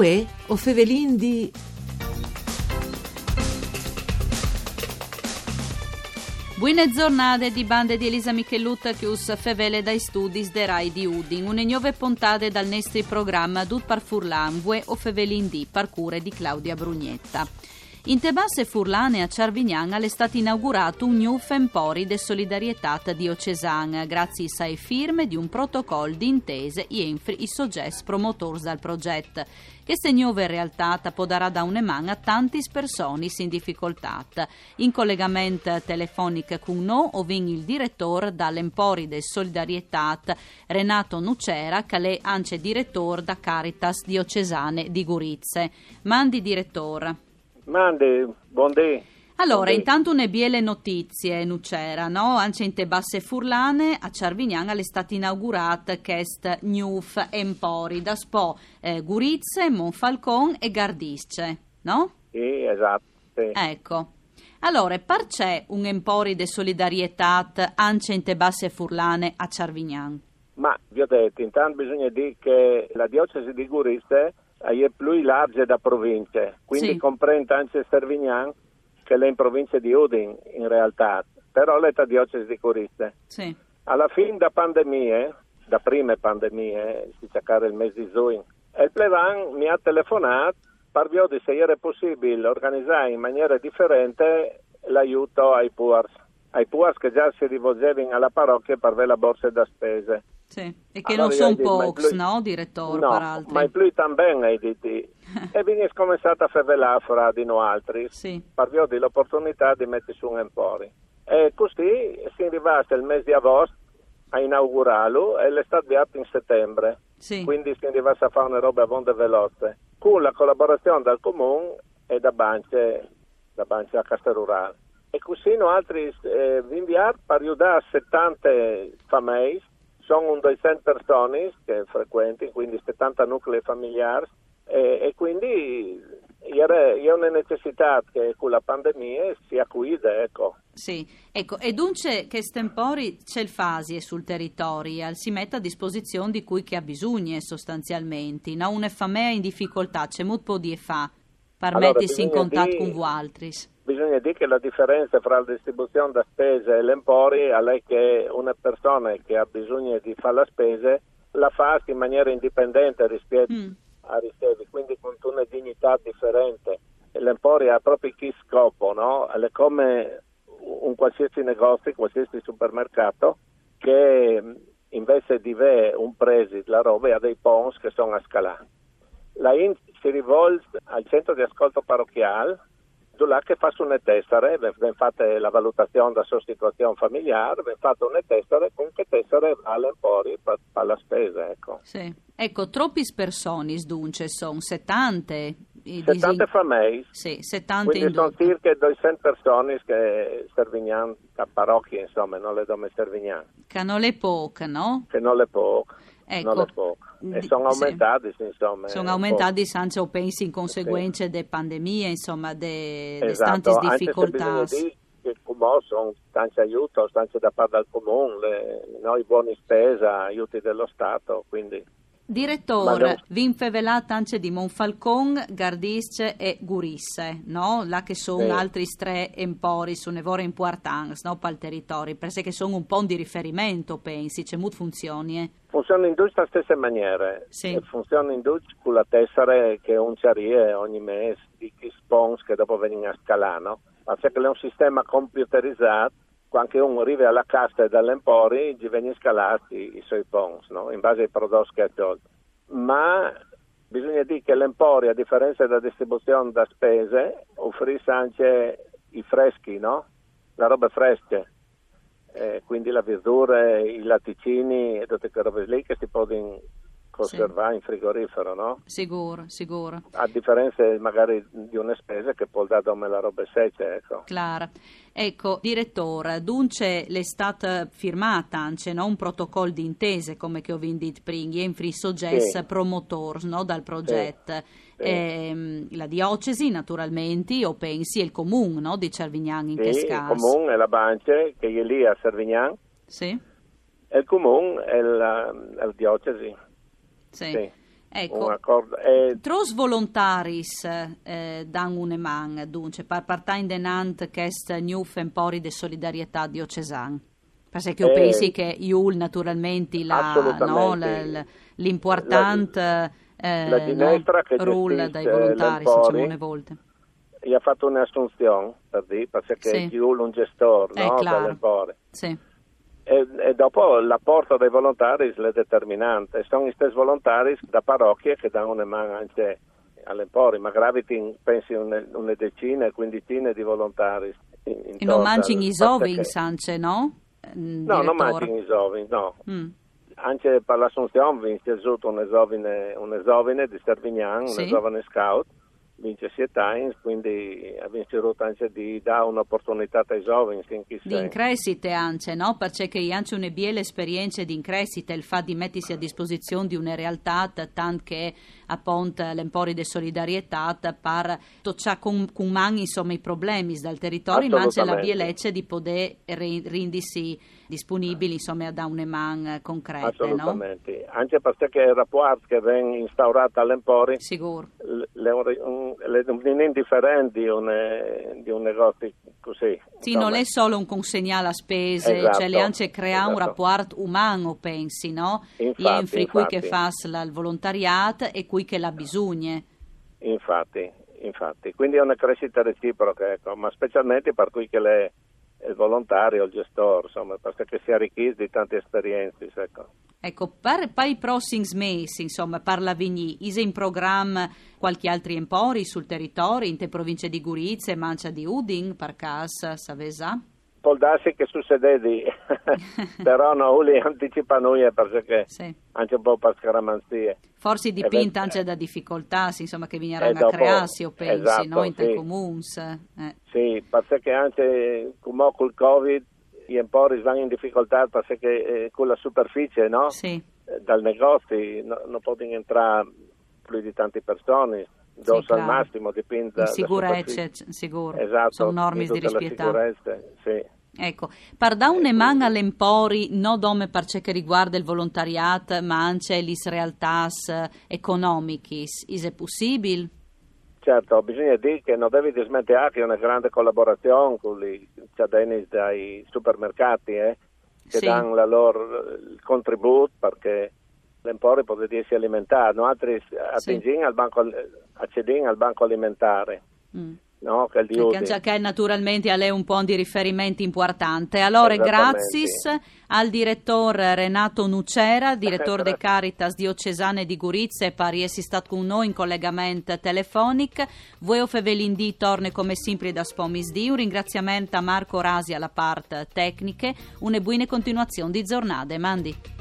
Uè, o fevelin di... Buone giornate di bande di Elisa Michelutta che us fevele dai studi de Rai di Udin. Une nuove puntate dal nostro programma Dut par Furlanvue o fevelin di parcure di Claudia Brugnetta. In Tebasse Furlane a Cervignan è stato inaugurato un new Fempori de solidarietà diocesan, grazie a firme di un protocollo di intese infri i soggetti promotori del progetto. Questa nuova realtà può dare da un'eman a tanti persone in difficoltà. In collegamento telefonico con noi ovin il direttore dall'Empori de Solidarietà Renato Nucera, che è anche direttore da Caritas Diocesane di Gurizze. Mandi direttore. Mandi, buondì. Allora, Buondì. intanto une biele notizie, Nucera, no? Anche in te basse furlane, a Cervignan è stata inaugurata quest Newf Empori, da Spo, eh, Gurizze, Monfalcon e Gardisce, no? Sì, esatto. sì. Ecco. Allora, perché un Empori de solidarietà anche in te basse furlane a Cervignan? Ma vi ho detto, intanto bisogna dire che la diocesi di Guriste più larga da province, quindi Sì. comprende anche Servignan, che è in provincia di Udin in realtà, però è la diocesi di Guriste. Sì. Alla fine da pandemie, da prime pandemie, si cercava il mese di e il Plevan mi ha telefonato per vedere se era possibile organizzare in maniera differente l'aiuto ai PUARS, ai PUARS che già si rivolgevano alla parrocchia per avere la borsa da spese. Sì. E che Allora, non sono pochi, più- no, direttore, no, peraltro? ma più también hai detto. e quindi è cominciato a fare fra di noi altri, Sì. per vedere l'opportunità di mettere su un empori. E così si è arrivato il mese di agosto a inaugurarlo e l'è stato avviato in settembre. Sì. Quindi si è arrivato a fare una roba abbastanza veloce, con la collaborazione del comune e da Banche, da Banche a Castelrurale. E così noi altri eh, vi inviamo per aiutare a 70 famiglie, sono un 200 persone che frequenti, quindi 70 nuclei familiari e, e quindi era una necessità che con la pandemia si acquide, ecco. Sì, ecco, e dunque che stempori c'è il fasi sul territorio, si mette a disposizione di cui che ha bisogno sostanzialmente, no? Famiglia in difficoltà, c'è molto di fa, per Allora, mettersi in contatto di- con voi altri. Bisogna dire che la differenza fra la distribuzione da spese e l'empori è che una persona che ha bisogno di fare la spesa la fa in maniera indipendente rispetto Mm. a ricevi, quindi con una dignità differente. L'empori ha proprio chi scopo, no? È come un qualsiasi negozio, qualsiasi supermercato che mh, invece di avere un preside, la roba ha dei pons che sono a scalare. La INS si rivolge al centro di ascolto parrocchiale là che fa una tessere, ben fatta la valutazione da sostituzione familiare, ben fatta una tessere con che tessere vale un po' per, per la spesa, ecco. Sì. Ecco, troppi persone dunque sono 70 i 70 disegni- famiglie, Sì, 70 in quindi sono circa 200 persone che servignano a parrocchia, insomma, non le dome servignano, Che non le poche, no? che non le poche, Ecco. poche. E sono sì. aumentati, sì, insomma. Sono aumentati senza pensi in conseguenza delle pandemie, insomma, de, de Esatto, tante difficoltà. che comune sono tanti aiuti, tanti da parte del comune, le- no, i buoni spesa, aiuti dello Stato, quindi Direttore, non- vi infelate anche di Monfalcon, Gardisce e Gurisse, no? Là che sono Sì. altri tre empori, sono evore importanti, no? Per il territorio, perché sono un po' di riferimento, pensi, c'è molto funzioni, eh? Funziona in due stesse maniere. Sì. E funziona in due con la tessera che un ciarie ogni mese di chi spons che dopo vengono a scalare, no? Ma se è un sistema computerizzato, quando uno arriva alla cassa dall'empori, gli vengono scalati i suoi pons, no? In base ai prodotti che ha tolto. Ma bisogna dire che l'empori, a differenza della distribuzione da spese, offrisce anche i freschi, no? La roba fresca. Eh, quindi le verdure, i latticini e tutte quelle robe lì che si possono conservare in frigorifero, no? Sicuro, sicuro. A differenza magari di una spesa che può dare come la roba secca, ecco. Clara. Ecco, direttore, dunque l'è stata firmata anche no? un protocollo di intese, come che ho detto prima, in free soggetti Sì. promotori no? dal progetto. Sì. Ehm, la diocesi, naturalmente, o pensi, e il comune no? di Cervignan in che Sì, il caso. comune è la Banca che è lì a Servignan Sì, e il comune è la, è la diocesi. Sì. Sì. Ecco, accordo. E Tros volontaris eh, dan un eman, dunque, par partain denant quest new fempori de solidarietà diocesan. Perché io Eh, pensi che Iul naturalmente la, no, l'importante eh, la ginestra che rule dai volontari, diciamo una volta. gli ha fatto un'assunzione, per dire, perché Sì. è più un gestore Eh, no, claro. dell'Empori. Sì. E, e dopo l'apporto dei volontari è determinante. Sono gli stessi volontari da parrocchie che danno una mano anche all'Empori, ma graviti pensi una, una decina, quindicina di volontari. In, in E non mangi i sovi in Sance, no? Mm, No, non mangi i sovi, no. Mm. Anche per l'Assunzione vince avuto un'esovine, un'esovine di Servignan, Sì. un'esovine scout, vince Sietains, quindi ha vinto anche di dare un'opportunità ai giovani. Di increscite anche, no? Perché anche una biele esperienze di increscite, il fatto di mettersi a disposizione di una realtà tant che appunto l'empori di solidarietà per tocciare con, con man insomma i problemi dal territorio, ma anche la bielezza di poter rendersi disponibili insomma da una man concrete, no? Assolutamente, anche perché il rapporto che viene instaurato all'Empori Sicuro. le- le- un- le- non è indifferente di un, eh, di un negozio così. Sì, insomma. non è solo un consegnale a spese, Esatto, cioè le anche crea un esatto. rapporto umano, pensi, no? Infatti, Infri qui che infatti. fa il volontariato e qui che la bisogna. Infatti, infatti, quindi è una crescita reciproca, ecco, ma specialmente per cui che le, il volontario, il gestore, insomma, perché si arricchisce di tante esperienze, ecco. Ecco, per, i prossimi mesi, insomma, per l'Avigny, is in programma qualche altri empori sul territorio, in te province di Gurizia Mancia di Udin, per caso, savesa? Può darsi che succede, però no, li anticipa noi eh, perché Sì. anche un po' per scaramanzie. Forse Eh, dipinta anche da difficoltà, sì, insomma, che vigneranno dopo- a crearsi, o pensi, esatto, no? In te sì. comuns. Eh. Sì, perché anche come col Covid gli empori vanno in difficoltà perché eh, con la superficie, no? Sì. Eh, Dal negozio no- non possono entrare più di tante persone, dos al claro. massimo, dipende sicurezza, superficie. c- sicuro. Esatto, Sono norme di sicurezza, sì. Ecco, per da un man all'empori, non dome per ciò che riguarda il volontariato, ma anche le realtà economiche, is possibile? Certo, bisogna dire che non devi dismettere che è una grande collaborazione con i cittadini dai supermercati eh, che Sì. danno la loro il contributo perché l'Empori può dirsi alimentare, no? altri Sì. attingono al banco, accedono al banco alimentare, Mm. no? che di Che che naturalmente a lei un po' di riferimento importante. Allora, grazie al direttore Renato Nucera, direttore de Grazie. Caritas diocesane di Gurizia e per essere stato con noi in collegamento telefonico. Voi Fevelindì torna come sempre da Spomisdì. Un ringraziamento a Marco Rasi alla parte tecniche. Una buona continuazione di giornate. Mandi.